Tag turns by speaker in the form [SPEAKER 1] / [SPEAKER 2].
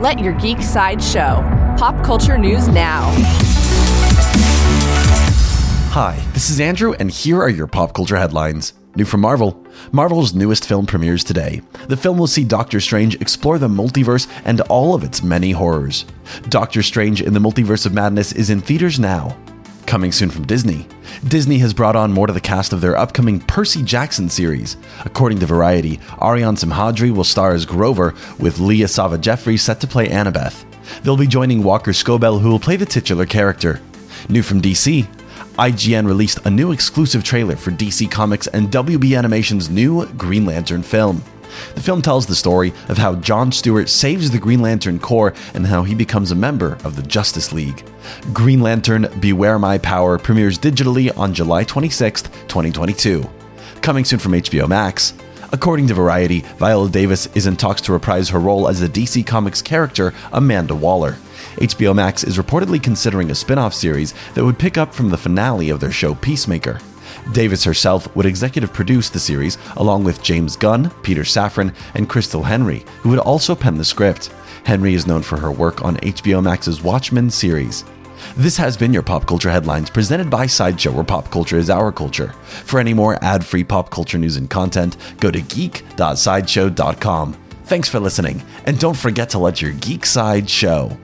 [SPEAKER 1] Let your geek side show. Pop culture news now.
[SPEAKER 2] Hi, this is Andrew, and here are your pop culture headlines. New from Marvel. Marvel's newest film premieres today. The film will see Doctor Strange explore the multiverse and all of its many horrors. Doctor Strange in the Multiverse of Madness is in theaters now. Coming soon from Disney. Disney has brought on more to the cast of their upcoming Percy Jackson series. According to Variety, Aryan Simhadri will star as Grover, with Leah Sava Jeffries set to play Annabeth. They'll be joining Walker Scobell, who will play the titular character. New from DC, IGN released a new exclusive trailer for DC Comics and WB Animation's new Green Lantern film. The film tells the story of how John Stewart saves the Green Lantern Corps and how he becomes a member of the Justice League. Green Lantern Beware My Power premieres digitally on July 26, 2022. Coming soon from HBO Max. According to Variety, Viola Davis is in talks to reprise her role as the DC Comics character Amanda Waller. HBO Max is reportedly considering a spin off series that would pick up from the finale of their show Peacemaker. Davis herself would executive produce the series along with James Gunn, Peter Safran, and Christal Henry, who would also pen the script. Henry is known for her work on HBO Max's Watchmen series. This has been your Pop Culture Headlines presented by Sideshow, where pop culture is our culture. For any more ad free pop culture news and content, go to geek.sideshow.com. Thanks for listening, and don't forget to let your geek side show.